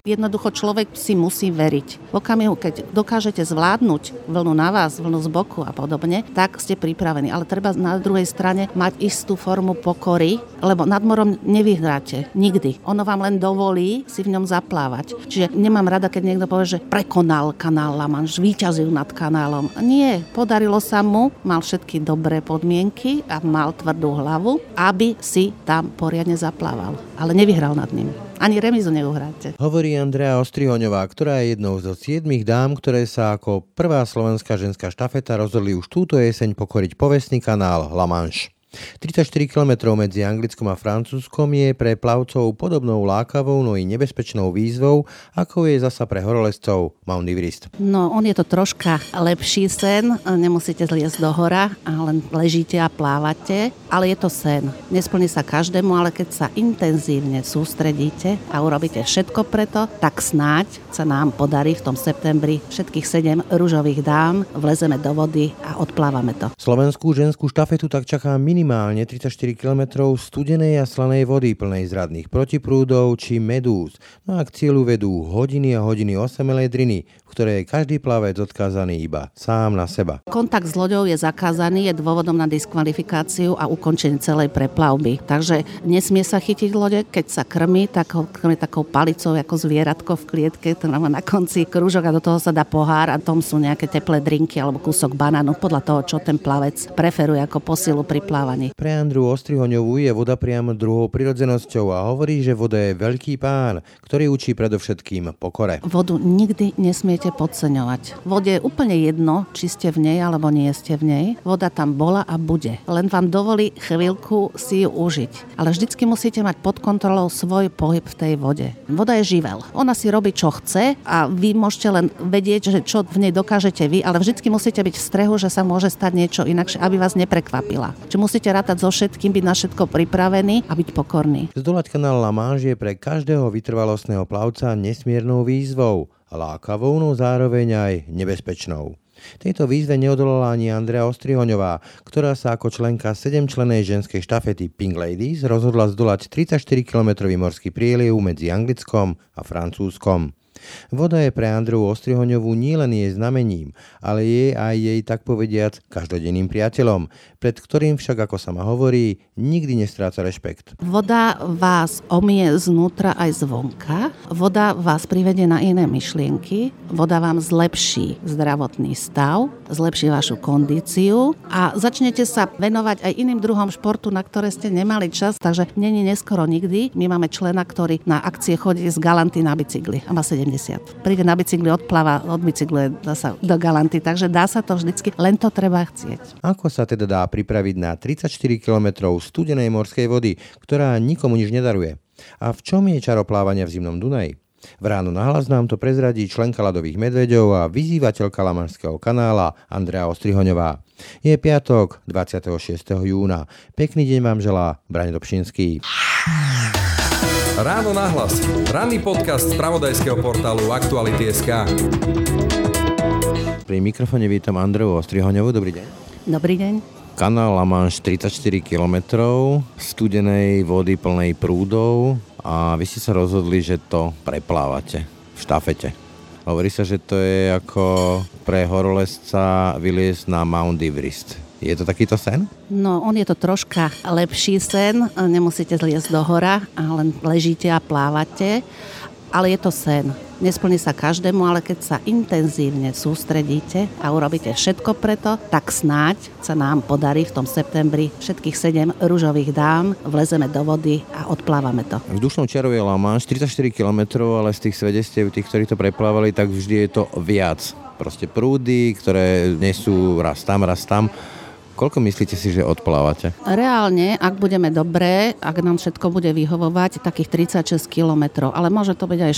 Jednoducho človek si musí veriť. V okamihu, keď dokážete zvládnuť vlnu na vás, vlnu z boku a podobne, tak ste pripravení. Ale treba na druhej strane mať istú formu pokory, lebo nad morom nevyhráte. Nikdy. Ono vám len dovolí si v ňom zaplávať. Čiže nemám rada, keď niekto povie, že prekonal kanál La Manche, víťazil nad kanálom. Nie, podarilo sa mu, mal všetky dobré podmienky a mal tvrdú hlavu, aby si tam poriadne zaplával. Ale nevyhral nad ním. Ani remizu neuhráte. Hovorí Andrea Ostrihoňová, ktorá je jednou zo siedmých dám, ktoré sa ako prvá slovenská ženská štafeta rozhodli už túto jeseň pokoriť povestný kanál La Manche. 34 km medzi Anglickom a Francúzskom je pre plavcov podobnou lákavou, no i nebezpečnou výzvou, ako je zasa pre horolezcov Mount Everest. No, on je to troška lepší sen, nemusíte zliesť do hora, len ležíte a plávate, ale je to sen. Nesplní sa každému, ale keď sa intenzívne sústredíte a urobíte všetko preto, tak snáď sa nám podarí v tom septembri všetkých sedem rúžových dám, vlezeme do vody a odplávame to. Slovenskú ženskú štafetu tak čaká mini minimálne 34 km studenej a slanej vody plnej zradných protiprúdov či medúz. No a k cieľu vedú hodiny a hodiny osamelej driny, v ktorej je každý plavec odkázaný iba sám na seba. Kontakt s loďou je zakázaný, je dôvodom na diskvalifikáciu a ukončenie celej preplavby. Takže nesmie sa chytiť lode, keď sa krmi, tak ho krmi takou palicou ako zvieratko v klietke, to má na konci krúžok a do toho sa dá pohár a tom sú nejaké teplé drinky alebo kúsok banánu podľa toho, čo ten plavec preferuje ako posilu pri plávaní plávaní. Pre Andru Ostrihoňovú je voda priamo druhou prirodzenosťou a hovorí, že voda je veľký pán, ktorý učí predovšetkým pokore. Vodu nikdy nesmiete podceňovať. Vode je úplne jedno, či ste v nej alebo nie ste v nej. Voda tam bola a bude. Len vám dovolí chvíľku si ju užiť. Ale vždycky musíte mať pod kontrolou svoj pohyb v tej vode. Voda je živel. Ona si robí, čo chce a vy môžete len vedieť, že čo v nej dokážete vy, ale vždycky musíte byť v strehu, že sa môže stať niečo inakšie, aby vás neprekvapila. Či musíte musíte rátať so všetkým, byť na všetko pripravený a byť pokorný. Zdolať kanál La Manche je pre každého vytrvalostného plavca nesmiernou výzvou, lákavou, no zároveň aj nebezpečnou. Tejto výzve neodolala ani Andrea Ostrihoňová, ktorá sa ako členka 7-členej ženskej štafety Pink Ladies rozhodla zdolať 34-kilometrový morský prieliv medzi Anglickom a Francúzskom. Voda je pre Andreju Ostrihoňovú nielen jej znamením, ale je aj jej tak povediac každodenným priateľom, pred ktorým však, ako sa ma hovorí, nikdy nestráca rešpekt. Voda vás omie znútra aj zvonka, voda vás privedie na iné myšlienky, voda vám zlepší zdravotný stav, zlepší vašu kondíciu a začnete sa venovať aj iným druhom športu, na ktoré ste nemali čas, takže není neskoro nikdy. My máme člena, ktorý na akcie chodí z Galanty na bicykli a má 7 80. Príde na bicykli, odpláva, od bicykle sa do Galanty, takže dá sa to vždycky, len to treba chcieť. Ako sa teda dá pripraviť na 34 km studenej morskej vody, ktorá nikomu nič nedaruje? A v čom je čaro plávania v zimnom Dunaji? V ráno nahlas nám to prezradí členka ľadových medveďov a vyzývateľka Lamanského kanála Andrea Ostrihoňová. Je piatok, 26. júna. Pekný deň vám želá Brane Dobšinský. Ráno nahlas. Ranný podcast z pravodajského portálu Aktuality.sk Pri mikrofone vítam Andreu Ostrihoňovú. Dobrý deň. Dobrý deň. Kanál La Manche 34 km studenej vody plnej prúdov a vy ste sa rozhodli, že to preplávate v štafete. Hovorí sa, že to je ako pre horolezca vyliesť na Mount Everest. Je to takýto sen? No, on je to troška lepší sen. Nemusíte zliesť do hora, len ležíte a plávate. Ale je to sen. Nesplní sa každému, ale keď sa intenzívne sústredíte a urobíte všetko preto, tak snáď sa nám podarí v tom septembri všetkých sedem rúžových dám, vlezeme do vody a odplávame to. Vzdušnou čarou je Lama, 44 km, ale z tých svedectiev, tých, ktorí to preplávali, tak vždy je to viac. Proste prúdy, ktoré nesú raz tam, raz tam Koľko myslíte si, že odplávate? Reálne, ak budeme dobré, ak nám všetko bude vyhovovať, takých 36 kilometrov, ale môže to byť aj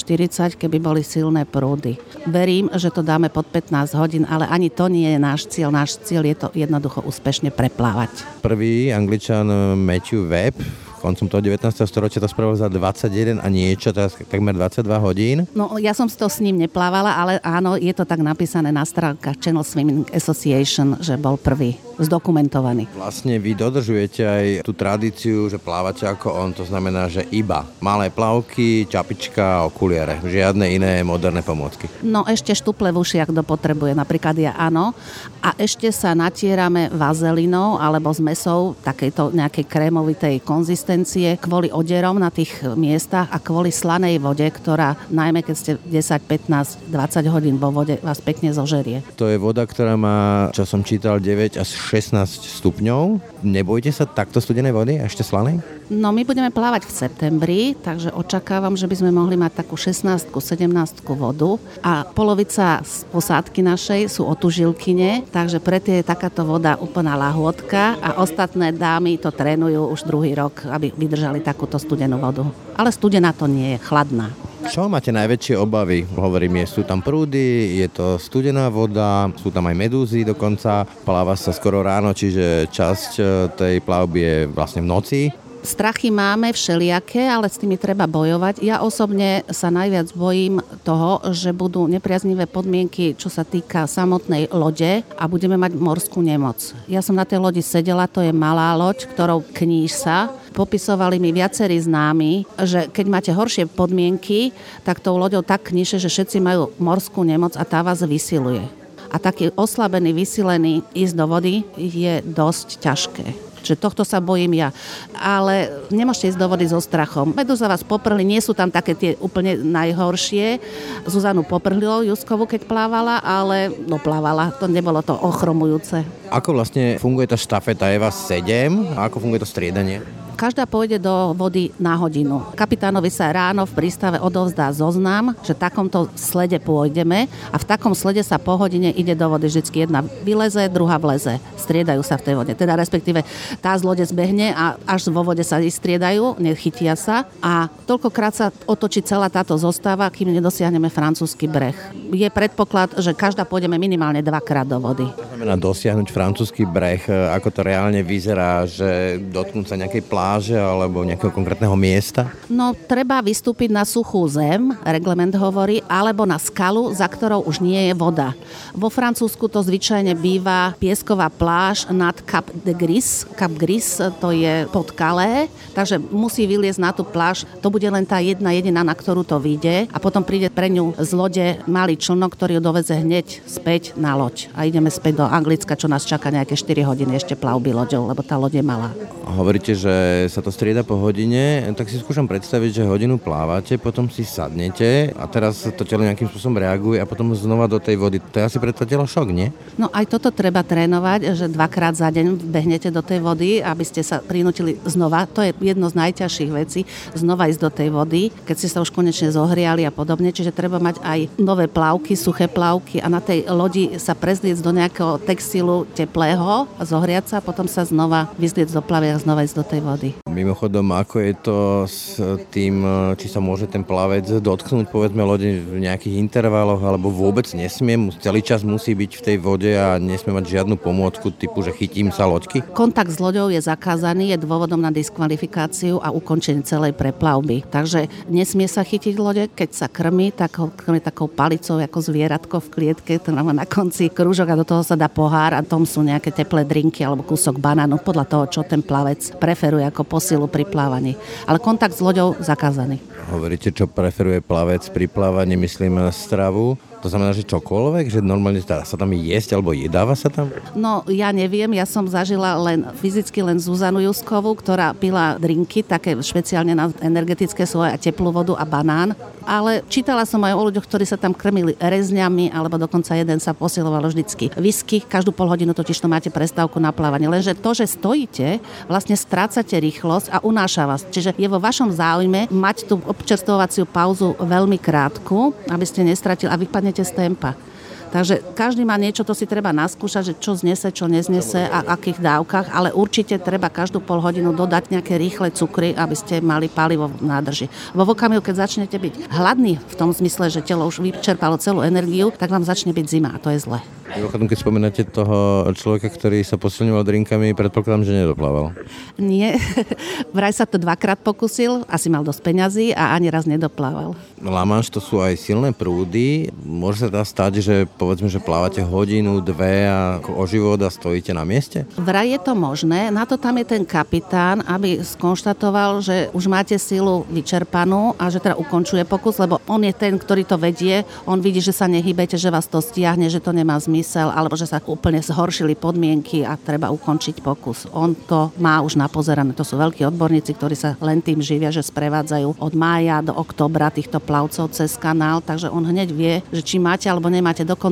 40, keby boli silné prúdy. Verím, že to dáme pod 15 hodín, ale ani to nie je náš cieľ. Náš cieľ je to jednoducho úspešne preplávať. Prvý angličan Matthew Webb koncom toho 19. storočia to spravil za 21 a niečo, teraz takmer 22 hodín. No ja som to s ním neplávala, ale áno, je to tak napísané na stránkach Channel Swimming Association, že bol prvý zdokumentovaný. Vlastne vy dodržujete aj tú tradíciu, že plávate ako on, to znamená, že iba malé plavky, čapička, okuliare, žiadne iné moderné pomôcky. No ešte štuple v ušiach, kto potrebuje, napríklad ja áno. A ešte sa natierame vazelinou alebo zmesou takejto nejakej krémovitej konzistencie kvôli oderom na tých miestach a kvôli slanej vode, ktorá najmä keď ste 10, 15, 20 hodín vo vode vás pekne zožerie. To je voda, ktorá má, čo som čítal, 9 až 16 stupňov. Nebojte sa takto studenej vody, ešte slanej? No my budeme plávať v septembri, takže očakávam, že by sme mohli mať takú 16 17 vodu a polovica z posádky našej sú otužilkyne, takže pre tie je takáto voda úplná lahôdka a ostatné dámy to trénujú už druhý rok, aby vydržali takúto studenú vodu. Ale studená to nie je, chladná. Čo máte najväčšie obavy? Hovorím, sú tam prúdy, je to studená voda, sú tam aj medúzy dokonca, pláva sa skoro ráno, čiže časť e, tej plavby je vlastne v noci. Strachy máme všelijaké, ale s tými treba bojovať. Ja osobne sa najviac bojím toho, že budú nepriaznivé podmienky, čo sa týka samotnej lode a budeme mať morskú nemoc. Ja som na tej lodi sedela, to je malá loď, ktorou kníž sa. Popisovali mi viacerí známi, že keď máte horšie podmienky, tak tou loďou tak kníše, že všetci majú morskú nemoc a tá vás vysiluje. A taký oslabený, vysilený ísť do vody je dosť ťažké. Čiže tohto sa bojím ja. Ale nemôžete ísť do vody so strachom. Medúza vás poprli, nie sú tam také tie úplne najhoršie. Zuzanu poprhlo Juskovu, keď plávala, ale no plávala, to nebolo to ochromujúce. Ako vlastne funguje tá štafeta? Je vás 7? A ako funguje to striedanie? Každá pôjde do vody na hodinu. Kapitánovi sa ráno v prístave odovzdá zoznam, že takomto slede pôjdeme a v takom slede sa po hodine ide do vody. Vždycky jedna vyleze, druhá vleze. Striedajú sa v tej vode. Teda respektíve tá z lode zbehne a až vo vode sa striedajú, nechytia sa a toľkokrát sa otočí celá táto zostáva, kým nedosiahneme francúzsky breh. Je predpoklad, že každá pôjdeme minimálne dvakrát do vody. To znamená dosiahnuť francúzsky breh, ako to reálne vyzerá, že dotknúť sa nejakej plá pláže alebo nejakého konkrétneho miesta? No, treba vystúpiť na suchú zem, reglement hovorí, alebo na skalu, za ktorou už nie je voda. Vo Francúzsku to zvyčajne býva piesková pláž nad Cap de Gris. Cap Gris to je pod Calais, takže musí vyliezť na tú pláž. To bude len tá jedna jediná, na ktorú to vyjde a potom príde pre ňu z lode malý člnok, ktorý ju doveze hneď späť na loď. A ideme späť do Anglicka, čo nás čaká nejaké 4 hodiny ešte plavby loďou, lebo tá loď je malá. Hovoríte, že sa to strieda po hodine, tak si skúšam predstaviť, že hodinu plávate, potom si sadnete a teraz to telo nejakým spôsobom reaguje a potom znova do tej vody. To je asi pre to telo šok, nie? No aj toto treba trénovať, že dvakrát za deň behnete do tej vody, aby ste sa prinútili znova. To je jedno z najťažších vecí, znova ísť do tej vody, keď ste sa už konečne zohriali a podobne. Čiže treba mať aj nové plavky, suché plavky a na tej lodi sa prezliec do nejakého textilu teplého zohriať sa a potom sa znova vyzliec do plavy a znova ísť do tej vody. Mimochodom, ako je to s tým, či sa môže ten plavec dotknúť, povedzme, lode v nejakých intervaloch, alebo vôbec nesmie, celý čas musí byť v tej vode a nesmie mať žiadnu pomôcku typu, že chytím sa loďky? Kontakt s loďou je zakázaný, je dôvodom na diskvalifikáciu a ukončenie celej preplavby. Takže nesmie sa chytiť lode, keď sa krmi, tak ho krmi takou palicou ako zvieratko v klietke, to má na konci krúžok a do toho sa dá pohár a tom sú nejaké teplé drinky alebo kúsok banánu podľa toho, čo ten plavec preferuje ako posilu pri plávaní. Ale kontakt s loďou zakázaný. Hovoríte, čo preferuje plavec pri plávaní, myslím stravu. To znamená, že čokoľvek, že normálne dá sa tam jesť alebo jedáva sa tam? No ja neviem, ja som zažila len fyzicky len Zuzanu Juskovú, ktorá pila drinky, také špeciálne na energetické svoje a teplú vodu a banán. Ale čítala som aj o ľuďoch, ktorí sa tam krmili rezňami, alebo dokonca jeden sa posiloval vždycky whisky. Každú pol hodinu totiž to máte prestávku na plávanie. Lenže to, že stojíte, vlastne strácate rýchlosť a unáša vás. Čiže je vo vašom záujme mať tú občerstvovaciu pauzu veľmi krátku, aby ste nestratili a vypadne dostanete z tempa. Takže každý má niečo, to si treba naskúšať, že čo znese, čo neznese a akých dávkach, ale určite treba každú pol hodinu dodať nejaké rýchle cukry, aby ste mali palivo v nádrži. Vo okamihu, keď začnete byť hladný v tom zmysle, že telo už vyčerpalo celú energiu, tak vám začne byť zima a to je zle. Mimochodom, keď spomínate toho človeka, ktorý sa posilňoval drinkami, predpokladám, že nedoplával. Nie, vraj sa to dvakrát pokusil, asi mal dosť peňazí a ani raz nedoplával. Lamanš to sú aj silné prúdy. Môže sa dá stať, že povedzme, že plávate hodinu, dve a o život a stojíte na mieste? Vraj je to možné. Na to tam je ten kapitán, aby skonštatoval, že už máte silu vyčerpanú a že teda ukončuje pokus, lebo on je ten, ktorý to vedie. On vidí, že sa nehybete, že vás to stiahne, že to nemá zmysel, alebo že sa úplne zhoršili podmienky a treba ukončiť pokus. On to má už napozerané. To sú veľkí odborníci, ktorí sa len tým živia, že sprevádzajú od mája do oktobra týchto plavcov cez kanál, takže on hneď vie, že či máte alebo nemáte. Dokonca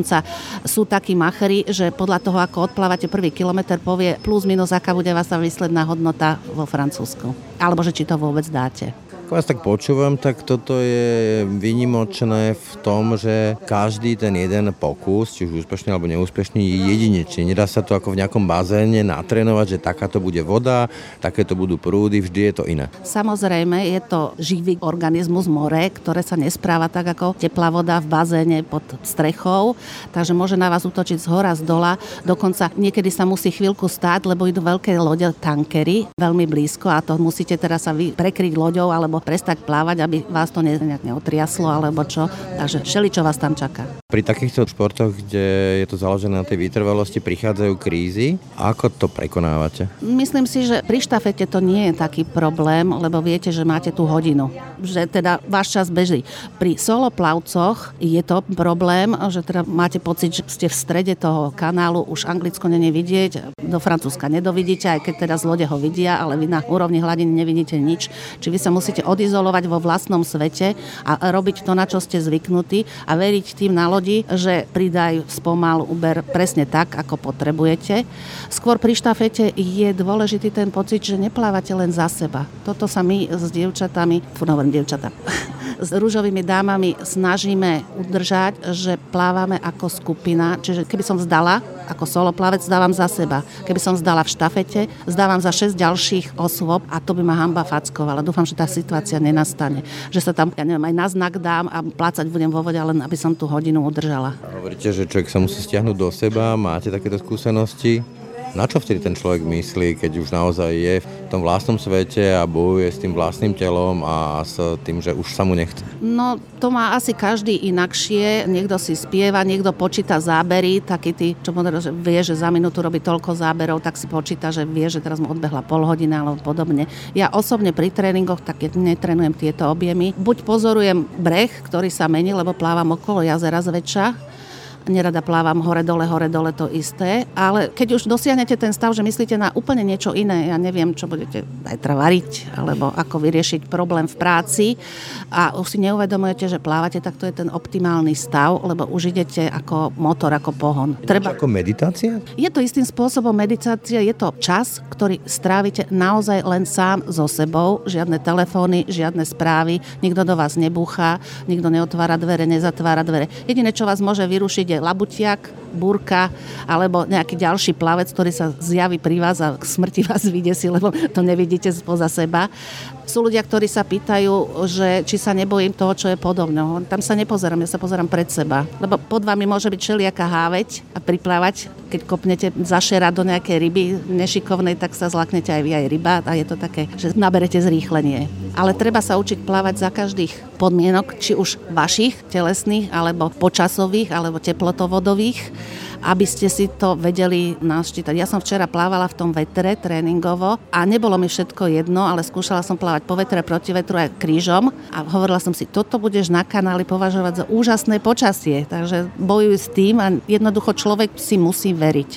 sú takí machery, že podľa toho, ako odplávate prvý kilometr, povie plus minus, aká bude vás výsledná hodnota vo Francúzsku. Alebo že či to vôbec dáte. Ako vás tak počúvam, tak toto je vynimočné v tom, že každý ten jeden pokus, či už úspešný alebo neúspešný, je jedinečný. Nedá sa to ako v nejakom bazéne natrénovať, že takáto bude voda, takéto budú prúdy, vždy je to iné. Samozrejme, je to živý organizmus more, ktoré sa nespráva tak ako teplá voda v bazéne pod strechou, takže môže na vás útočiť z hora, z dola. Dokonca niekedy sa musí chvíľku stáť, lebo idú veľké lode, tankery, veľmi blízko a to musíte teraz sa vy prekryť loďou alebo prestať plávať, aby vás to nejak neotriaslo alebo čo. Takže všeli, čo vás tam čaká. Pri takýchto športoch, kde je to založené na tej vytrvalosti, prichádzajú krízy. Ako to prekonávate? Myslím si, že pri štafete to nie je taký problém, lebo viete, že máte tú hodinu. Že teda váš čas beží. Pri soloplavcoch je to problém, že teda máte pocit, že ste v strede toho kanálu, už Anglicko není vidieť, do Francúzska nedovidíte, aj keď teda z lode ho vidia, ale vy na úrovni hladiny nevidíte nič. Či vy sa musíte odizolovať vo vlastnom svete a robiť to, na čo ste zvyknutí a veriť tým na lodi, že pridaj spomal Uber presne tak, ako potrebujete. Skôr pri štafete je dôležitý ten pocit, že neplávate len za seba. Toto sa my s dievčatami, hovorím dievčatá, s rúžovými dámami snažíme udržať, že plávame ako skupina. Čiže keby som vzdala, ako soloplavec, zdávam za seba. Keby som vzdala v štafete, zdávam za 6 ďalších osôb a to by ma hamba fackovala. Dúfam, že tá situácia nenastane. Že sa tam, ja neviem, aj na znak dám a plácať budem vo vode, len aby som tú hodinu udržala. A hovoríte, že človek sa musí stiahnuť do seba, máte takéto skúsenosti? Na čo vtedy ten človek myslí, keď už naozaj je v tom vlastnom svete a bojuje s tým vlastným telom a s tým, že už sa mu nechce? No, to má asi každý inakšie. Niekto si spieva, niekto počíta zábery, taký ty, čo model, že vie, že za minútu robí toľko záberov, tak si počíta, že vie, že teraz mu odbehla pol hodina alebo podobne. Ja osobne pri tréningoch tak netrenujem tieto objemy. Buď pozorujem breh, ktorý sa mení, lebo plávam okolo jazera zväčša, nerada plávam hore-dole, hore-dole to isté, ale keď už dosiahnete ten stav, že myslíte na úplne niečo iné, ja neviem, čo budete aj variť, alebo ako vyriešiť problém v práci a už si neuvedomujete, že plávate, tak to je ten optimálny stav, lebo už idete ako motor, ako pohon. Je Treba... ako meditácia? Je to istým spôsobom meditácia, je to čas, ktorý strávite naozaj len sám so sebou, žiadne telefóny, žiadne správy, nikto do vás nebúcha, nikto neotvára dvere, nezatvára dvere. Jediné, čo vás môže vyrušiť, je labutiak, búrka alebo nejaký ďalší plavec, ktorý sa zjaví pri vás a k smrti vás vydesí, lebo to nevidíte spoza seba. Sú ľudia, ktorí sa pýtajú, že či sa nebojím toho, čo je podobné. Tam sa nepozerám, ja sa pozerám pred seba. Lebo pod vami môže byť všelijaká háveť a priplávať. Keď kopnete zašerať do nejakej ryby nešikovnej, tak sa zlaknete aj vy, aj ryba a je to také, že naberete zrýchlenie. Ale treba sa učiť plávať za každých podmienok, či už vašich telesných, alebo počasových, alebo teplotovodových aby ste si to vedeli naščítať. Ja som včera plávala v tom vetre tréningovo a nebolo mi všetko jedno, ale skúšala som plávať po vetre, proti vetru aj krížom a hovorila som si, toto budeš na kanáli považovať za úžasné počasie. Takže bojuj s tým a jednoducho človek si musí veriť.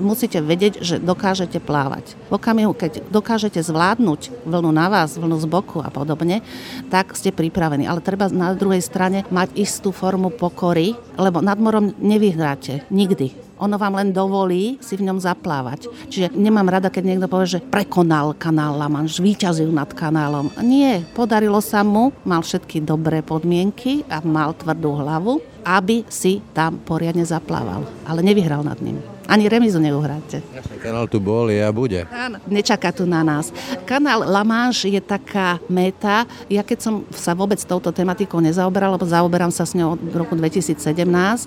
Musíte vedieť, že dokážete plávať. V okamihu, keď dokážete zvládnuť vlnu na vás, vlnu z boku a podobne, tak ste pripravení. Ale treba na druhej strane mať istú formu pokory, lebo nad morom nevyhráte. Nikdy ono vám len dovolí si v ňom zaplávať. Čiže nemám rada, keď niekto povie, že prekonal kanál La Manche, víťazil nad kanálom. Nie, podarilo sa mu, mal všetky dobré podmienky a mal tvrdú hlavu, aby si tam poriadne zaplával. Ale nevyhral nad ním. Ani remizu neuhráte. Kanál tu bol, je a bude. Áno, nečaká tu na nás. Kanál La Manche je taká meta. Ja keď som sa vôbec touto tematikou nezaoberala, lebo zaoberám sa s ňou od roku 2017,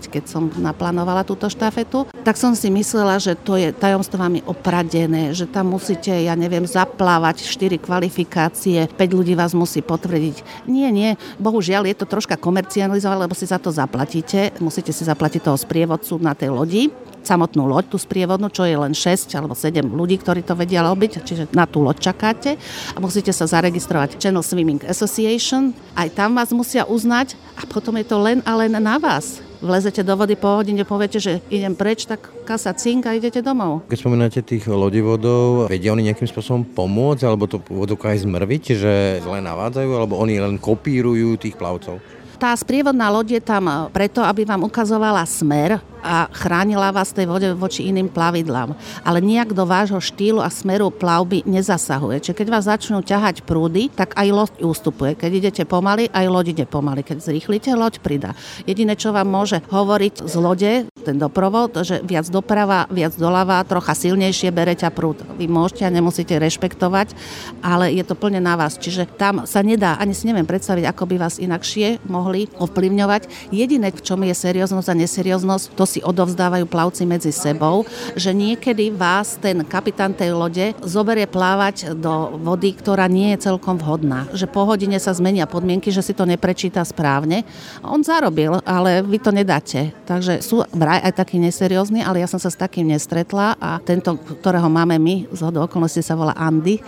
keď som naplánovala túto štafetu, tak som si myslela, že to je tajomstvami opradené, že tam musíte, ja neviem, zaplávať 4 kvalifikácie, 5 ľudí vás musí potvrdiť. Nie, nie, bohužiaľ je to troška komercializované, lebo si za to zaplatíte. Musíte si zaplatiť toho sprievodcu na tej lodi samotnú loď, tú sprievodnú, čo je len 6 alebo 7 ľudí, ktorí to vedia robiť, čiže na tú loď čakáte a musíte sa zaregistrovať Channel Swimming Association. Aj tam vás musia uznať a potom je to len a len na vás vlezete do vody po hodine, poviete, že idem preč, tak kasa cink a idete domov. Keď spomínate tých lodivodov, vedia oni nejakým spôsobom pomôcť, alebo to vodu aj zmrviť, že zle navádzajú, alebo oni len kopírujú tých plavcov? Tá sprievodná loď je tam preto, aby vám ukazovala smer a chránila vás tej vode voči iným plavidlám. Ale nejak do vášho štýlu a smeru plavby nezasahuje. Čiže keď vás začnú ťahať prúdy, tak aj loď ústupuje. Keď idete pomaly, aj loď ide pomaly. Keď zrýchlite, loď prida. Jediné, čo vám môže hovoriť z lode, ten doprovod, že viac doprava, viac doľava, trocha silnejšie bereťa prúd. Vy môžete a nemusíte rešpektovať, ale je to plne na vás. Čiže tam sa nedá, ani si neviem predstaviť, ako by vás inakšie mohli ovplyvňovať. Jediné, v čom je serióznosť a neserióznosť, to si odovzdávajú plavci medzi sebou, že niekedy vás ten kapitán tej lode zoberie plávať do vody, ktorá nie je celkom vhodná. Že po hodine sa zmenia podmienky, že si to neprečíta správne. On zarobil, ale vy to nedáte. Takže sú vraj aj takí neseriózni, ale ja som sa s takým nestretla a tento, ktorého máme my, z okolností sa volá Andy,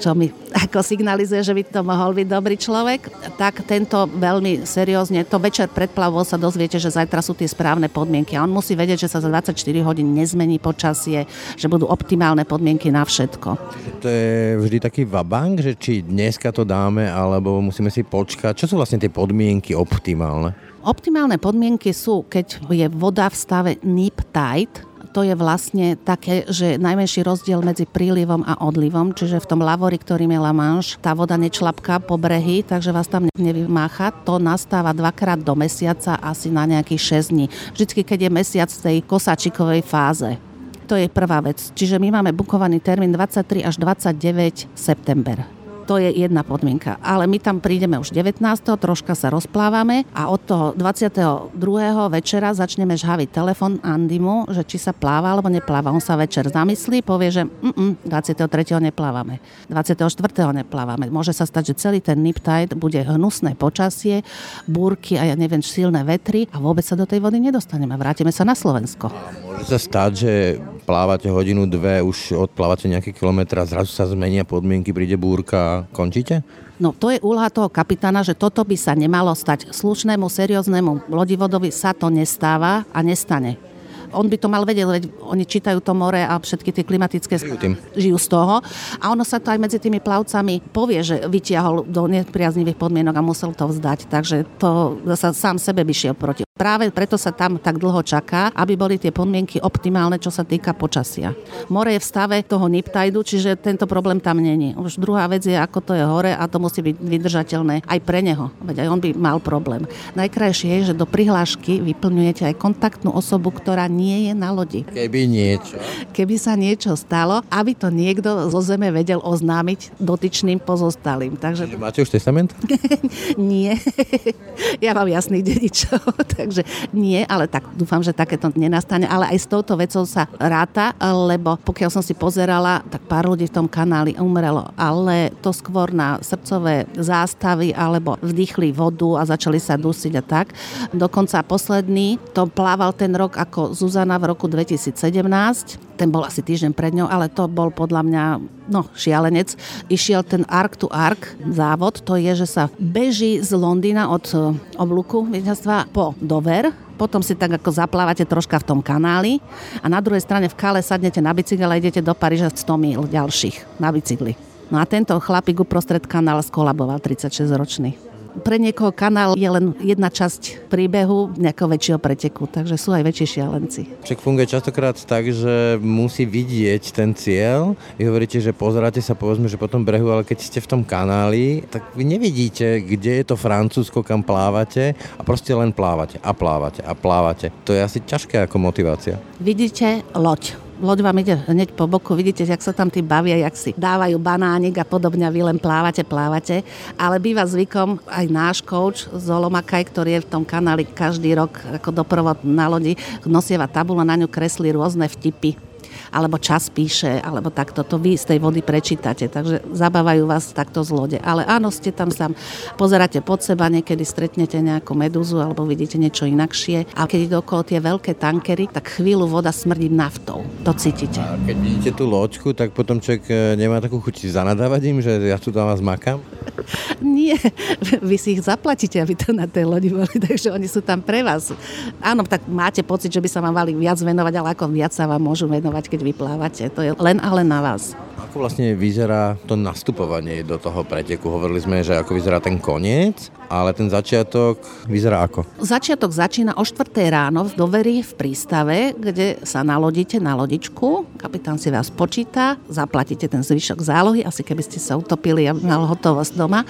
čo mi ako signalizuje, že by to mohol byť dobrý človek, tak tento veľmi seriózne, to večer pred plavou sa dozviete, že zajtra sú tie správne podmienky a on musí vedieť, že sa za 24 hodín nezmení počasie, že budú optimálne podmienky na všetko. To je vždy taký vabank, že či dneska to dáme, alebo musíme si počkať. Čo sú vlastne tie podmienky optimálne? Optimálne podmienky sú, keď je voda v stave nip tide, to je vlastne také, že najmenší rozdiel medzi prílivom a odlivom, čiže v tom lavori, ktorým je La Manche, tá voda nečlapká po brehy, takže vás tam nevymácha. To nastáva dvakrát do mesiaca, asi na nejakých 6 dní. Vždycky, keď je mesiac v tej kosačikovej fáze. To je prvá vec. Čiže my máme bukovaný termín 23 až 29 september to je jedna podmienka. Ale my tam prídeme už 19. troška sa rozplávame a od toho 22. večera začneme žhaviť telefon Andymu, že či sa pláva alebo nepláva. On sa večer zamyslí, povie, že mm, 23. neplávame, 24. neplávame. Môže sa stať, že celý ten nip tide bude hnusné počasie, búrky a ja neviem, silné vetry a vôbec sa do tej vody nedostaneme. Vrátime sa na Slovensko. Môže sa stať, že plávate hodinu, dve, už odplávate nejaký kilometr a zrazu sa zmenia podmienky, príde búrka končíte? No to je úloha toho kapitána, že toto by sa nemalo stať. Slušnému, serióznemu lodivodovi sa to nestáva a nestane on by to mal vedieť, veď oni čítajú to more a všetky tie klimatické žijú, tým. žijú z toho. A ono sa to aj medzi tými plavcami povie, že vytiahol do nepriaznivých podmienok a musel to vzdať. Takže to sa sám sebe by šiel proti. Práve preto sa tam tak dlho čaká, aby boli tie podmienky optimálne, čo sa týka počasia. More je v stave toho niptajdu, čiže tento problém tam není. Už druhá vec je, ako to je hore a to musí byť vydržateľné aj pre neho. Veď aj on by mal problém. Najkrajšie je, že do prihlášky vyplňujete aj kontaktnú osobu, ktorá nie je na lodi. Keby niečo. Keby sa niečo stalo, aby to niekto zo zeme vedel oznámiť dotyčným pozostalým. Takže... Čiže máte už testament? nie. ja mám jasných dedičov, takže nie, ale tak dúfam, že takéto nenastane. Ale aj s touto vecou sa ráta, lebo pokiaľ som si pozerala, tak pár ľudí v tom kanáli umrelo, ale to skôr na srdcové zástavy alebo vdýchli vodu a začali sa dusiť a tak. Dokonca posledný to plával ten rok ako Zuzana v roku 2017. Ten bol asi týždeň pred ňou, ale to bol podľa mňa no, šialenec. Išiel ten Ark to Ark závod, to je, že sa beží z Londýna od e, oblúku víťazstva po Dover, potom si tak ako zaplávate troška v tom kanáli a na druhej strane v Kale sadnete na bicykel a idete do Paríža 100 mil ďalších na bicykli. No a tento chlapík uprostred kanála skolaboval 36 ročný. Pre niekoho kanál je len jedna časť príbehu nejakého väčšieho preteku, takže sú aj väčší šialenci. Však funguje častokrát tak, že musí vidieť ten cieľ. Vy hovoríte, že pozeráte sa povedzme, že po tom brehu, ale keď ste v tom kanáli, tak vy nevidíte, kde je to Francúzsko, kam plávate a proste len plávate a plávate a plávate. To je asi ťažké ako motivácia. Vidíte loď loď vám ide hneď po boku, vidíte, jak sa tam tí bavia, jak si dávajú banánik a podobne vy len plávate, plávate. Ale býva zvykom aj náš coach Zolomakaj, ktorý je v tom kanáli každý rok ako doprovod na lodi, nosieva tabula, na ňu kreslí rôzne vtipy alebo čas píše, alebo takto to vy z tej vody prečítate. Takže zabávajú vás takto z lode. Ale áno, ste tam sám, pozeráte pod seba, niekedy stretnete nejakú medúzu alebo vidíte niečo inakšie. A keď okolo tie veľké tankery, tak chvíľu voda smrdí naftou. To cítite. A keď vidíte tú loďku, tak potom človek e, nemá takú chuť zanadávať im, že ja tu tam vás makám? Nie, vy si ich zaplatíte, aby to na tej lodi boli, takže oni sú tam pre vás. Áno, tak máte pocit, že by sa vám mali viac venovať, ale ako viac sa vám môžu venovať, keď vy plávate. To je len a len na vás. Ako vlastne vyzerá to nastupovanie do toho preteku? Hovorili sme, že ako vyzerá ten koniec, ale ten začiatok vyzerá ako? Začiatok začína o 4 ráno v doveri v prístave, kde sa nalodíte na lodičku, kapitán si vás počíta, zaplatíte ten zvyšok zálohy, asi keby ste sa utopili a mal hotovosť doma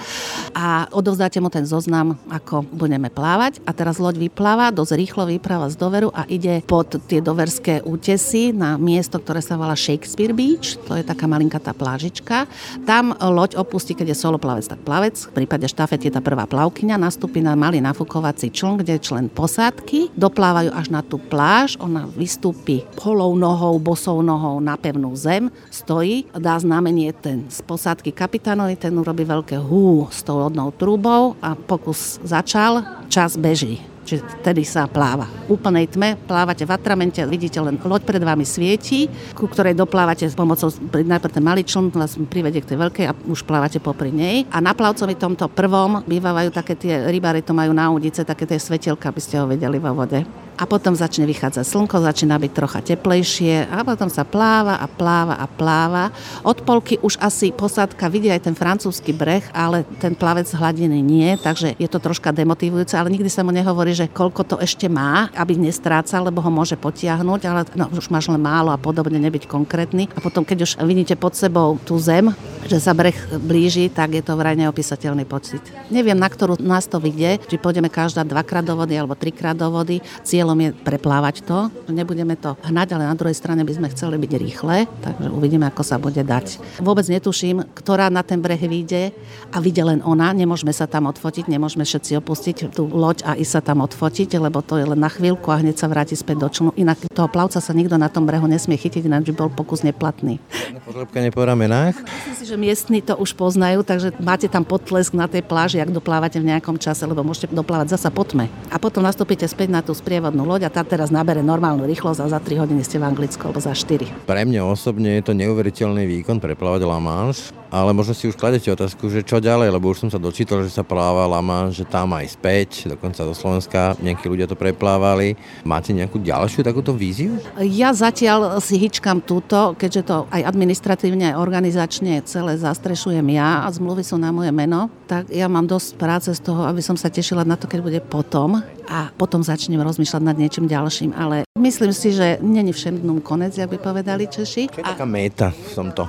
a odovzdáte mu ten zoznam, ako budeme plávať a teraz loď vypláva, dosť rýchlo vypláva z doveru a ide pod tie doverské útesy na miesto, ktoré sa volá Shakespeare Beach, to je taká malinká tá plážička. Tam loď opustí, keď je solo plavec, tak plavec, v prípade štafet je tá prvá plavkyňa nastúpi na malý nafukovací čln, kde je člen posádky, doplávajú až na tú pláž, ona vystúpi holou nohou, bosou nohou na pevnú zem, stojí, dá znamenie ten z posádky kapitánovi, ten urobí veľké hú s tou lodnou trúbou a pokus začal, čas beží. Čiže vtedy sa pláva. V úplnej tme plávate v atramente, vidíte len loď pred vami svieti, ku ktorej doplávate s pomocou, najprv ten malý čln vás privedie k tej veľkej a už plávate popri nej. A na plavcovi tomto prvom bývajú také tie, rybári to majú na údice, také tie svetelka, aby ste ho vedeli vo vode a potom začne vychádzať slnko, začína byť trocha teplejšie a potom sa pláva a pláva a pláva. Od polky už asi posádka vidí aj ten francúzsky breh, ale ten plavec hladiny nie, takže je to troška demotivujúce, ale nikdy sa mu nehovorí, že koľko to ešte má, aby nestrácal, lebo ho môže potiahnuť, ale no, už máš len málo a podobne, nebyť konkrétny. A potom, keď už vidíte pod sebou tú zem, že sa breh blíži, tak je to vraj neopísateľný pocit. Neviem, na ktorú nás to vidie, či pôjdeme každá dvakrát do vody alebo trikrát do vody. Cieľ cieľom je preplávať to. Nebudeme to hnať, ale na druhej strane by sme chceli byť rýchle, takže uvidíme, ako sa bude dať. Vôbec netuším, ktorá na ten breh vyjde a vyjde len ona. Nemôžeme sa tam odfotiť, nemôžeme všetci opustiť tú loď a ísť sa tam odfotiť, lebo to je len na chvíľku a hneď sa vráti späť do člnu. Inak toho plavca sa nikto na tom brehu nesmie chytiť, ináč by bol pokus neplatný. Podlepkanie po ramenách? Myslím si, že miestni to už poznajú, takže máte tam potlesk na tej pláži, ak doplávate v nejakom čase, lebo môžete doplávať zasa po tme. A potom nastúpite späť na tú sprievodnú loď a tá teraz nabere normálnu rýchlosť a za 3 hodiny ste v Anglicku alebo za 4. Pre mňa osobne je to neuveriteľný výkon preplávať La Manche, ale možno si už kladete otázku, že čo ďalej, lebo už som sa dočítal, že sa pláva La Manche, že tam aj späť, dokonca do Slovenska nejakí ľudia to preplávali. Máte nejakú ďalšiu takúto víziu? Ja zatiaľ si hyčkam túto, keďže to aj administratívne, aj organizačne celé zastrešujem ja a zmluvy sú na moje meno, tak ja mám dosť práce z toho, aby som sa tešila na to, keď bude potom a potom začnem rozmýšľať nad niečím ďalším, ale myslím si, že není všem konec, jak by povedali Češi. Čo je taká meta v tomto?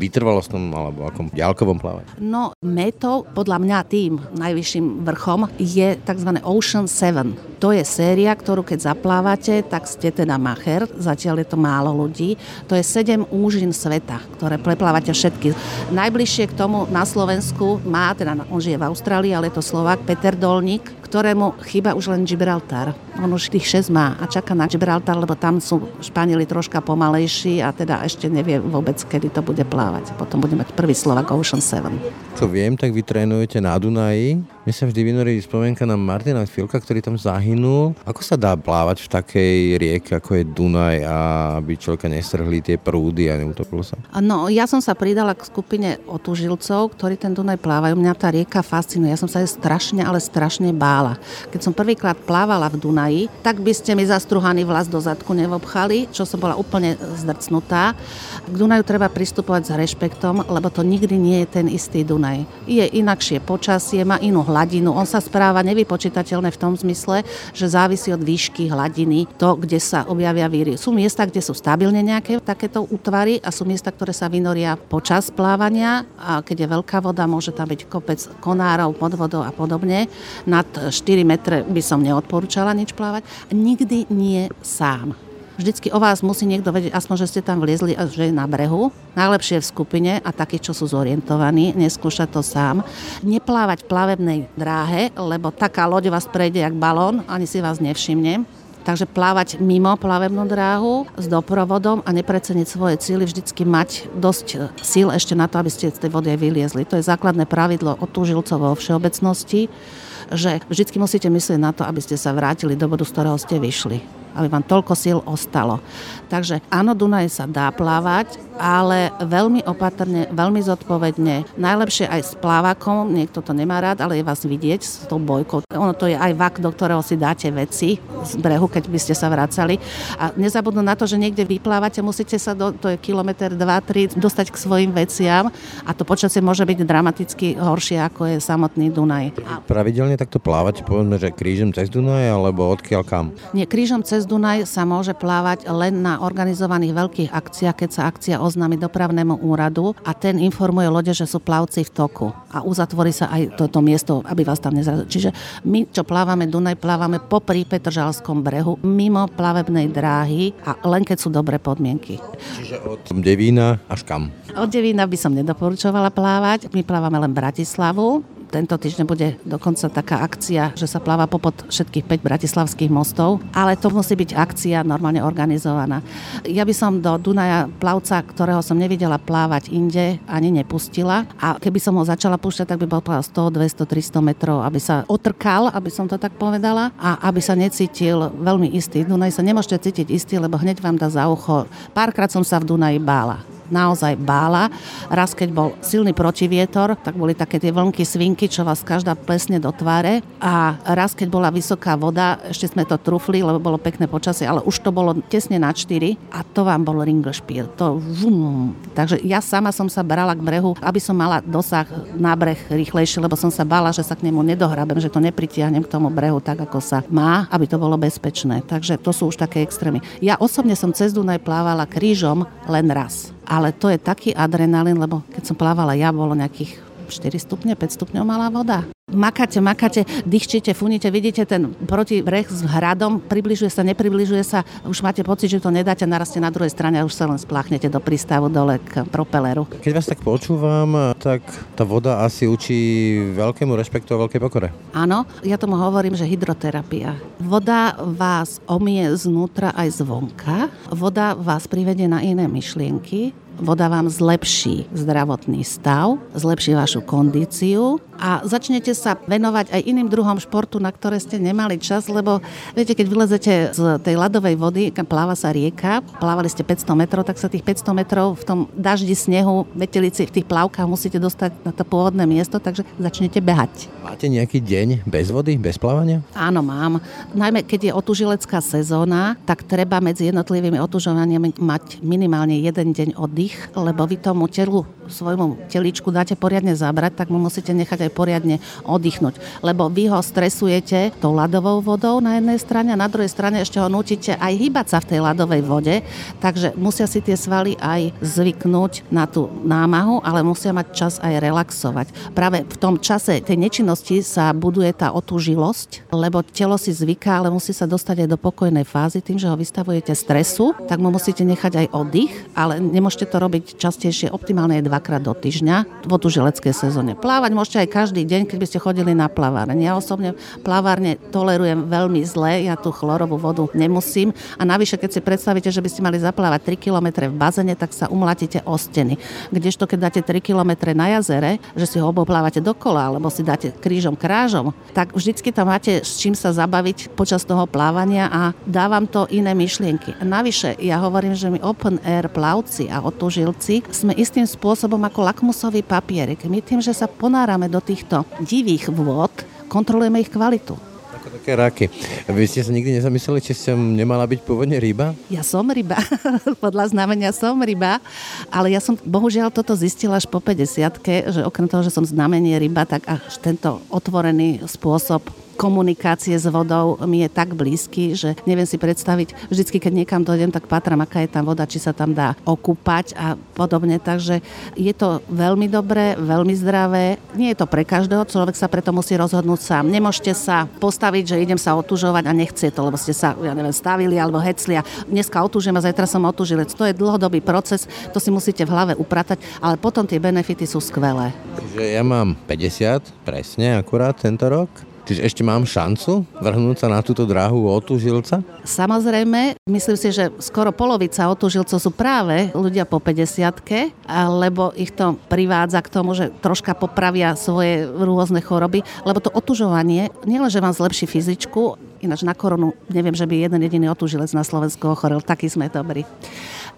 Vytrvalostnom alebo akom ďalkovom plávaní? No, metou podľa mňa tým najvyšším vrchom je tzv. Ocean 7. To je séria, ktorú keď zaplávate, tak ste teda macher, zatiaľ je to málo ľudí. To je 7 úžin sveta, ktoré preplávate všetky. Najbližšie k tomu na Slovensku má, teda on žije v Austrálii, ale je to Slovák Peter Dolník, ktorému chýba už len Gibraltar. On už tých 6 má a čaká na Gibraltar, lebo tam sú Španieli troška pomalejší a teda ešte nevie vôbec, kedy to bude plávať. Potom bude mať prvý Slovak Ocean 7. Čo viem, tak vy trénujete na Dunaji. Mne sa vždy vynorí spomienka na Martina Filka, ktorý tam zahynul. Ako sa dá plávať v takej rieke, ako je Dunaj a aby človeka nestrhli tie prúdy a neutopil sa? No, ja som sa pridala k skupine otužilcov, ktorí ten Dunaj plávajú. Mňa tá rieka fascinuje. Ja som sa aj strašne, ale strašne bála. Keď som prvýkrát plávala v Dunaji, tak by ste mi zastruhaný vlas do zadku nevobchali, čo som bola úplne zdrcnutá. K Dunaju treba pristupovať s rešpektom, lebo to nikdy nie je ten istý Dunaj. Je inakšie počasie, má inú hladinu. On sa správa nevypočítateľne v tom zmysle, že závisí od výšky hladiny, to, kde sa objavia víry. Sú miesta, kde sú stabilne nejaké takéto útvary a sú miesta, ktoré sa vynoria počas plávania a keď je veľká voda, môže tam byť kopec konárov, podvodov a podobne. Nad 4 metre by som neodporúčala nič plávať. Nikdy nie sám. Vždycky o vás musí niekto vedieť, aspoň, že ste tam vliezli a že je na brehu. Najlepšie v skupine a takí, čo sú zorientovaní, neskúšať to sám. Neplávať v plavebnej dráhe, lebo taká loď vás prejde jak balón, ani si vás nevšimne. Takže plávať mimo plavebnú dráhu s doprovodom a nepreceniť svoje cíly, vždycky mať dosť síl ešte na to, aby ste z tej vody aj vyliezli. To je základné pravidlo od túžilcov vo všeobecnosti, že vždycky musíte myslieť na to, aby ste sa vrátili do bodu, z ktorého ste vyšli aby vám toľko síl ostalo. Takže áno, Dunaj sa dá plávať, ale veľmi opatrne, veľmi zodpovedne. Najlepšie aj s plávakom, niekto to nemá rád, ale je vás vidieť s tou bojkou. Ono to je aj vak, do ktorého si dáte veci z brehu, keď by ste sa vracali. A nezabudnú na to, že niekde vyplávate, musíte sa, do, to je kilometr, 2, 3, dostať k svojim veciam a to počasie môže byť dramaticky horšie, ako je samotný Dunaj. A... Pravidelne takto plávať, povedzme, že krížom cez Dunaj, alebo odkiaľ kam? Nie, krížom cez Dunaj sa môže plávať len na organizovaných veľkých akciách, keď sa akcia oznámi dopravnému úradu a ten informuje lode, že sú plavci v toku a uzatvorí sa aj toto miesto, aby vás tam nezrazili. Čiže my, čo plávame Dunaj, plávame po Petržalskom brehu, mimo plavebnej dráhy a len keď sú dobré podmienky. Čiže od Devína až kam? Od Devína by som nedoporučovala plávať. My plávame len Bratislavu, tento týždeň bude dokonca taká akcia, že sa pláva popod všetkých 5 bratislavských mostov, ale to musí byť akcia normálne organizovaná. Ja by som do Dunaja plavca, ktorého som nevidela plávať inde, ani nepustila a keby som ho začala púšťať, tak by bol 100, 200, 300 metrov, aby sa otrkal, aby som to tak povedala a aby sa necítil veľmi istý. V Dunaji sa nemôžete cítiť istý, lebo hneď vám dá za ucho. Párkrát som sa v Dunaji bála naozaj bála. Raz, keď bol silný protivietor, tak boli také tie vlnky svinky, čo vás každá plesne do tváre. A raz, keď bola vysoká voda, ešte sme to trufli, lebo bolo pekné počasie, ale už to bolo tesne na 4 a to vám bol ringelšpíl. To vum. Takže ja sama som sa brala k brehu, aby som mala dosah na breh rýchlejšie, lebo som sa bála, že sa k nemu nedohrabem, že to nepritiahnem k tomu brehu tak, ako sa má, aby to bolo bezpečné. Takže to sú už také extrémy. Ja osobne som cez Dunaj plávala krížom len raz ale to je taký adrenalín, lebo keď som plávala ja, bolo nejakých 4 stupne, 5 stupňov malá voda. Makáte, makáte, dýchčite, funite, vidíte ten protibreh s hradom, približuje sa, nepribližuje sa, už máte pocit, že to nedáte, narazte na druhej strane a už sa len spláchnete do prístavu dole k propeleru. Keď vás tak počúvam, tak tá voda asi učí veľkému rešpektu a veľkej pokore. Áno, ja tomu hovorím, že hydroterapia. Voda vás omie znútra aj zvonka, voda vás privedie na iné myšlienky, voda vám zlepší zdravotný stav, zlepší vašu kondíciu a začnete sa venovať aj iným druhom športu, na ktoré ste nemali čas, lebo viete, keď vylezete z tej ľadovej vody, kam pláva sa rieka, plávali ste 500 metrov, tak sa tých 500 metrov v tom daždi snehu, metelici v tých plavkách musíte dostať na to pôvodné miesto, takže začnete behať. Máte nejaký deň bez vody, bez plávania? Áno, mám. Najmä keď je otužilecká sezóna, tak treba medzi jednotlivými otužovaniami mať minimálne jeden deň oddych, lebo vy tomu telu, svojmu teličku dáte poriadne zabrať, tak mu musíte nechať aj poriadne oddychnúť. Lebo vy ho stresujete tou ľadovou vodou na jednej strane a na druhej strane ešte ho nutíte aj hýbať sa v tej ľadovej vode, takže musia si tie svaly aj zvyknúť na tú námahu, ale musia mať čas aj relaxovať. Práve v tom čase tej nečinnosti sa buduje tá otúžilosť, lebo telo si zvyká, ale musí sa dostať aj do pokojnej fázy tým, že ho vystavujete stresu, tak mu musíte nechať aj oddych, ale nemôžete to robiť častejšie, optimálne je dvakrát do týždňa v otužileckej sezóne. Plávať môžete aj každý deň, keď by ste chodili na plavárne. Ja osobne plavárne tolerujem veľmi zle, ja tú chlorovú vodu nemusím a navyše, keď si predstavíte, že by ste mali zaplávať 3 km v bazene, tak sa umlatíte o steny. Kdežto, keď dáte 3 km na jazere, že si ho oboplávate dokola, alebo si dáte krížom krážom, tak vždycky tam máte s čím sa zabaviť počas toho plávania a dávam to iné myšlienky. Navyše, ja hovorím, že my open air plavci a otužilci sme istým spôsobom ako lakmusový papierik. My tým, že sa ponárame do týchto divých vôd kontrolujeme ich kvalitu. Ako Také raky. Vy ste sa nikdy nezamysleli, či som nemala byť pôvodne ryba? Ja som ryba, podľa znamenia som ryba, ale ja som bohužiaľ toto zistila až po 50 že okrem toho, že som znamenie ryba, tak až tento otvorený spôsob komunikácie s vodou mi je tak blízky, že neviem si predstaviť, vždycky keď niekam dojdem, tak patrám, aká je tam voda, či sa tam dá okúpať a podobne. Takže je to veľmi dobré, veľmi zdravé. Nie je to pre každého, človek sa preto musí rozhodnúť sám. Nemôžete sa postaviť, že idem sa otužovať a nechce to, lebo ste sa, ja neviem, stavili alebo hecli a dneska otužujem a zajtra som otužilec. To je dlhodobý proces, to si musíte v hlave upratať, ale potom tie benefity sú skvelé. Čiže ja mám 50, presne, akurát tento rok Čiže ešte mám šancu vrhnúť sa na túto dráhu otužilca? Samozrejme, myslím si, že skoro polovica otužilcov sú práve ľudia po 50 lebo ich to privádza k tomu, že troška popravia svoje rôzne choroby, lebo to otužovanie nielenže vám zlepší fyzičku, ináč na koronu neviem, že by jeden jediný otužilec na Slovensku ochorel, taký sme dobrí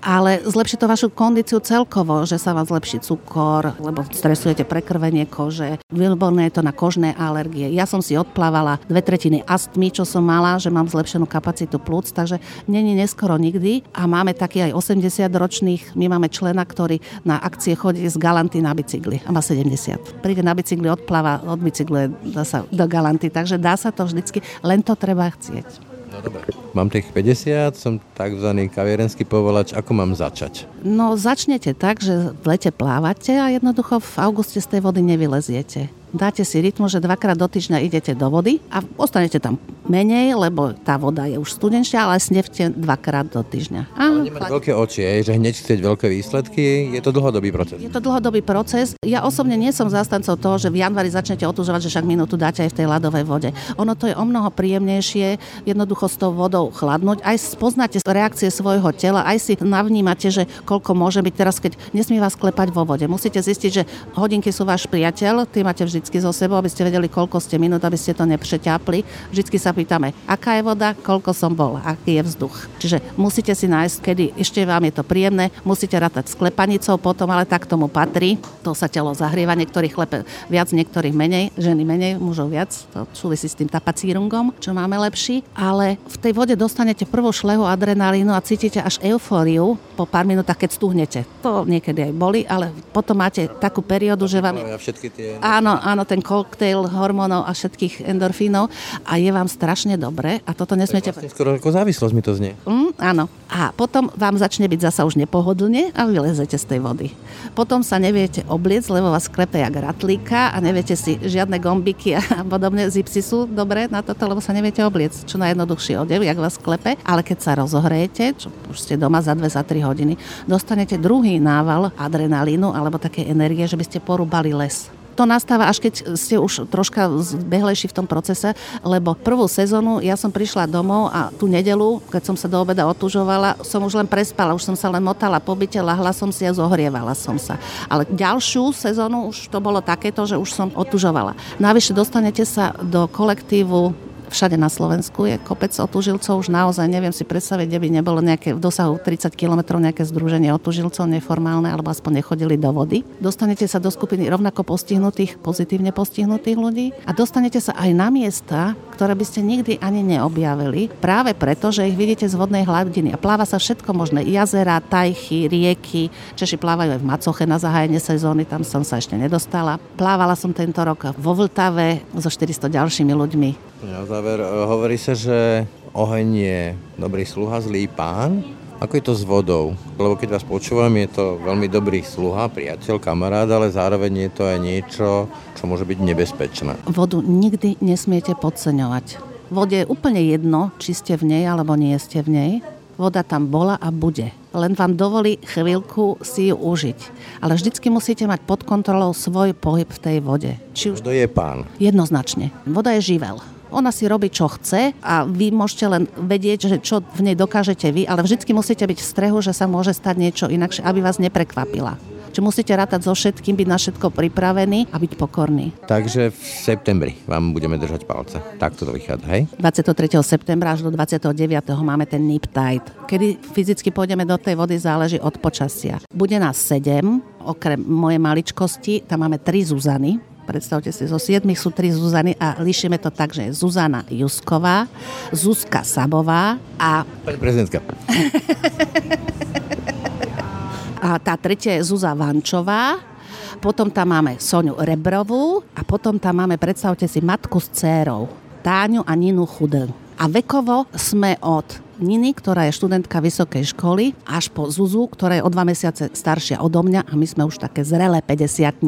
ale zlepší to vašu kondíciu celkovo, že sa vám zlepší cukor, lebo stresujete prekrvenie kože. Výborné je to na kožné alergie. Ja som si odplávala dve tretiny astmy, čo som mala, že mám zlepšenú kapacitu plúc, takže není neskoro nikdy. A máme taký aj 80 ročných, my máme člena, ktorý na akcie chodí z Galanty na bicykli a má 70. Príde na bicykli, odpláva, od bicykle dá sa do Galanty, takže dá sa to vždycky, len to treba chcieť. No dobre. Mám tých 50, som tzv. kavierenský povolač. Ako mám začať? No začnete tak, že v lete plávate a jednoducho v auguste z tej vody nevyleziete dáte si rytmu, že dvakrát do týždňa idete do vody a ostanete tam menej, lebo tá voda je už studenšia, ale snevte dvakrát do týždňa. A nemať veľké oči, že hneď chcieť veľké výsledky, je to dlhodobý proces. Je to dlhodobý proces. Ja osobne nie som zástancov toho, že v januári začnete otužovať, že však minútu dáte aj v tej ľadovej vode. Ono to je o mnoho príjemnejšie, jednoducho s tou vodou chladnúť, aj spoznáte reakcie svojho tela, aj si navnímate, že koľko môže byť teraz, keď nesmie vás klepať vo vode. Musíte zistiť, že hodinky sú váš priateľ, ty máte vždy vždy so sebou, aby ste vedeli, koľko ste minút, aby ste to nepřeťapli. Vždy sa pýtame, aká je voda, koľko som bol, aký je vzduch. Čiže musíte si nájsť, kedy ešte vám je to príjemné, musíte rátať s klepanicou potom, ale tak tomu patrí. To sa telo zahrieva, niektorých chlepe viac, niektorých menej, ženy menej, mužov viac. To súvisí s tým tapacírungom, čo máme lepší. Ale v tej vode dostanete prvú šlehu adrenalínu a cítite až eufóriu po pár minútach, keď stuhnete. To niekedy aj boli, ale potom máte takú periódu, že vám... Všetky tie... Áno, áno, ten koktejl hormónov a všetkých endorfínov a je vám strašne dobre a toto nesmiete... Vlastne skoro ako závislosť mi to znie. Mm, áno. A potom vám začne byť zasa už nepohodlne a vylezete z tej vody. Potom sa neviete obliec, lebo vás klepe jak ratlíka a neviete si žiadne gombiky a podobne. Zipsy sú dobré na toto, lebo sa neviete obliec. Čo najjednoduchší odev, jak vás klepe. Ale keď sa rozohrejete, čo už ste doma za 2 za 3 hodiny, dostanete druhý nával adrenalínu alebo také energie, že by ste porúbali les to nastáva až keď ste už troška zbehlejší v tom procese, lebo prvú sezónu ja som prišla domov a tú nedelu, keď som sa do obeda otužovala, som už len prespala, už som sa len motala po byte, lahla som si a zohrievala som sa. Ale ďalšiu sezónu už to bolo takéto, že už som otužovala. Navyše dostanete sa do kolektívu všade na Slovensku je kopec otužilcov, už naozaj neviem si predstaviť, kde by nebolo nejaké v dosahu 30 km nejaké združenie otužilcov neformálne, alebo aspoň nechodili do vody. Dostanete sa do skupiny rovnako postihnutých, pozitívne postihnutých ľudí a dostanete sa aj na miesta, ktoré by ste nikdy ani neobjavili, práve preto, že ich vidíte z vodnej hladiny a pláva sa všetko možné, jazera, tajchy, rieky, Češi plávajú aj v Macoche na zahájenie sezóny, tam som sa ešte nedostala. Plávala som tento rok vo Vltave so 400 ďalšími ľuďmi. Na záver e, hovorí sa, že oheň je dobrý sluha, zlý pán. Ako je to s vodou? Lebo keď vás počúvam, je to veľmi dobrý sluha, priateľ, kamarát, ale zároveň je to aj niečo, čo môže byť nebezpečné. Vodu nikdy nesmiete podceňovať. Vode je úplne jedno, či ste v nej alebo nie ste v nej. Voda tam bola a bude. Len vám dovolí chvíľku si ju užiť. Ale vždycky musíte mať pod kontrolou svoj pohyb v tej vode. Či už... Kto je pán? Jednoznačne. Voda je živel. Ona si robí, čo chce a vy môžete len vedieť, že čo v nej dokážete vy, ale vždycky musíte byť v strehu, že sa môže stať niečo inakšie, aby vás neprekvapila. Čiže musíte rátať so všetkým, byť na všetko pripravený a byť pokorný. Takže v septembri vám budeme držať palce. Takto to vychádza, hej? 23. septembra až do 29. máme ten nip tide. Kedy fyzicky pôjdeme do tej vody, záleží od počasia. Bude nás 7, okrem mojej maličkosti, tam máme 3 Zuzany, Predstavte si, zo siedmých sú tri Zuzany a líšime to tak, že je Zuzana Jusková, Zuzka Sabová a... Pani prezidentka. a tá tretia je Zuza Vančová, potom tam máme Soňu Rebrovú a potom tam máme, predstavte si, matku s dcérou, Táňu a Ninu Chudel. A vekovo sme od Niny, ktorá je študentka vysokej školy, až po Zuzu, ktorá je o dva mesiace staršia odo mňa a my sme už také zrelé 50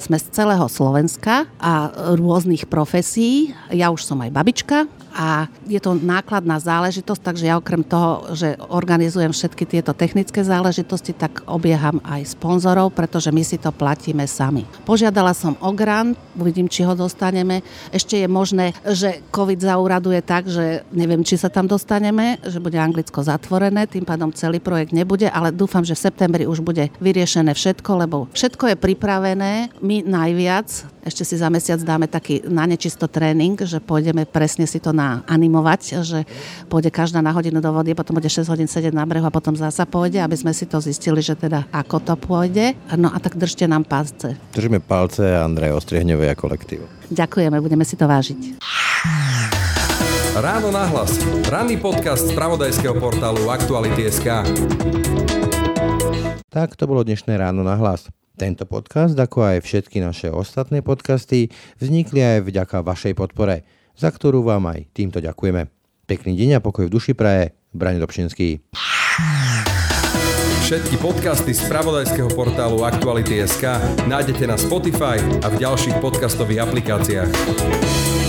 Sme z celého Slovenska a rôznych profesí. Ja už som aj babička, a je to nákladná záležitosť, takže ja okrem toho, že organizujem všetky tieto technické záležitosti, tak obieham aj sponzorov, pretože my si to platíme sami. Požiadala som o grant, uvidím, či ho dostaneme. Ešte je možné, že COVID zauraduje tak, že neviem, či sa tam dostaneme, že bude Anglicko zatvorené, tým pádom celý projekt nebude, ale dúfam, že v septembri už bude vyriešené všetko, lebo všetko je pripravené, my najviac, ešte si za mesiac dáme taký na nečisto tréning, že pôjdeme presne si to naanimovať, že pôjde každá na hodinu do vody, potom bude 6 hodín sedieť na brehu a potom zasa pôjde, aby sme si to zistili, že teda ako to pôjde. No a tak držte nám palce. Držíme palce Andrej Ostriehňovej a kolektív. Ďakujeme, budeme si to vážiť. Ráno nahlas. Ranný podcast z pravodajského portálu Aktuality.sk Tak to bolo dnešné ráno na hlas. Tento podcast, ako aj všetky naše ostatné podcasty, vznikli aj vďaka vašej podpore, za ktorú vám aj týmto ďakujeme. Pekný deň a pokoj v duši praje, Brani Dobšinský. Všetky podcasty z pravodajského portálu Aktuality.sk nájdete na Spotify a v ďalších podcastových aplikáciách.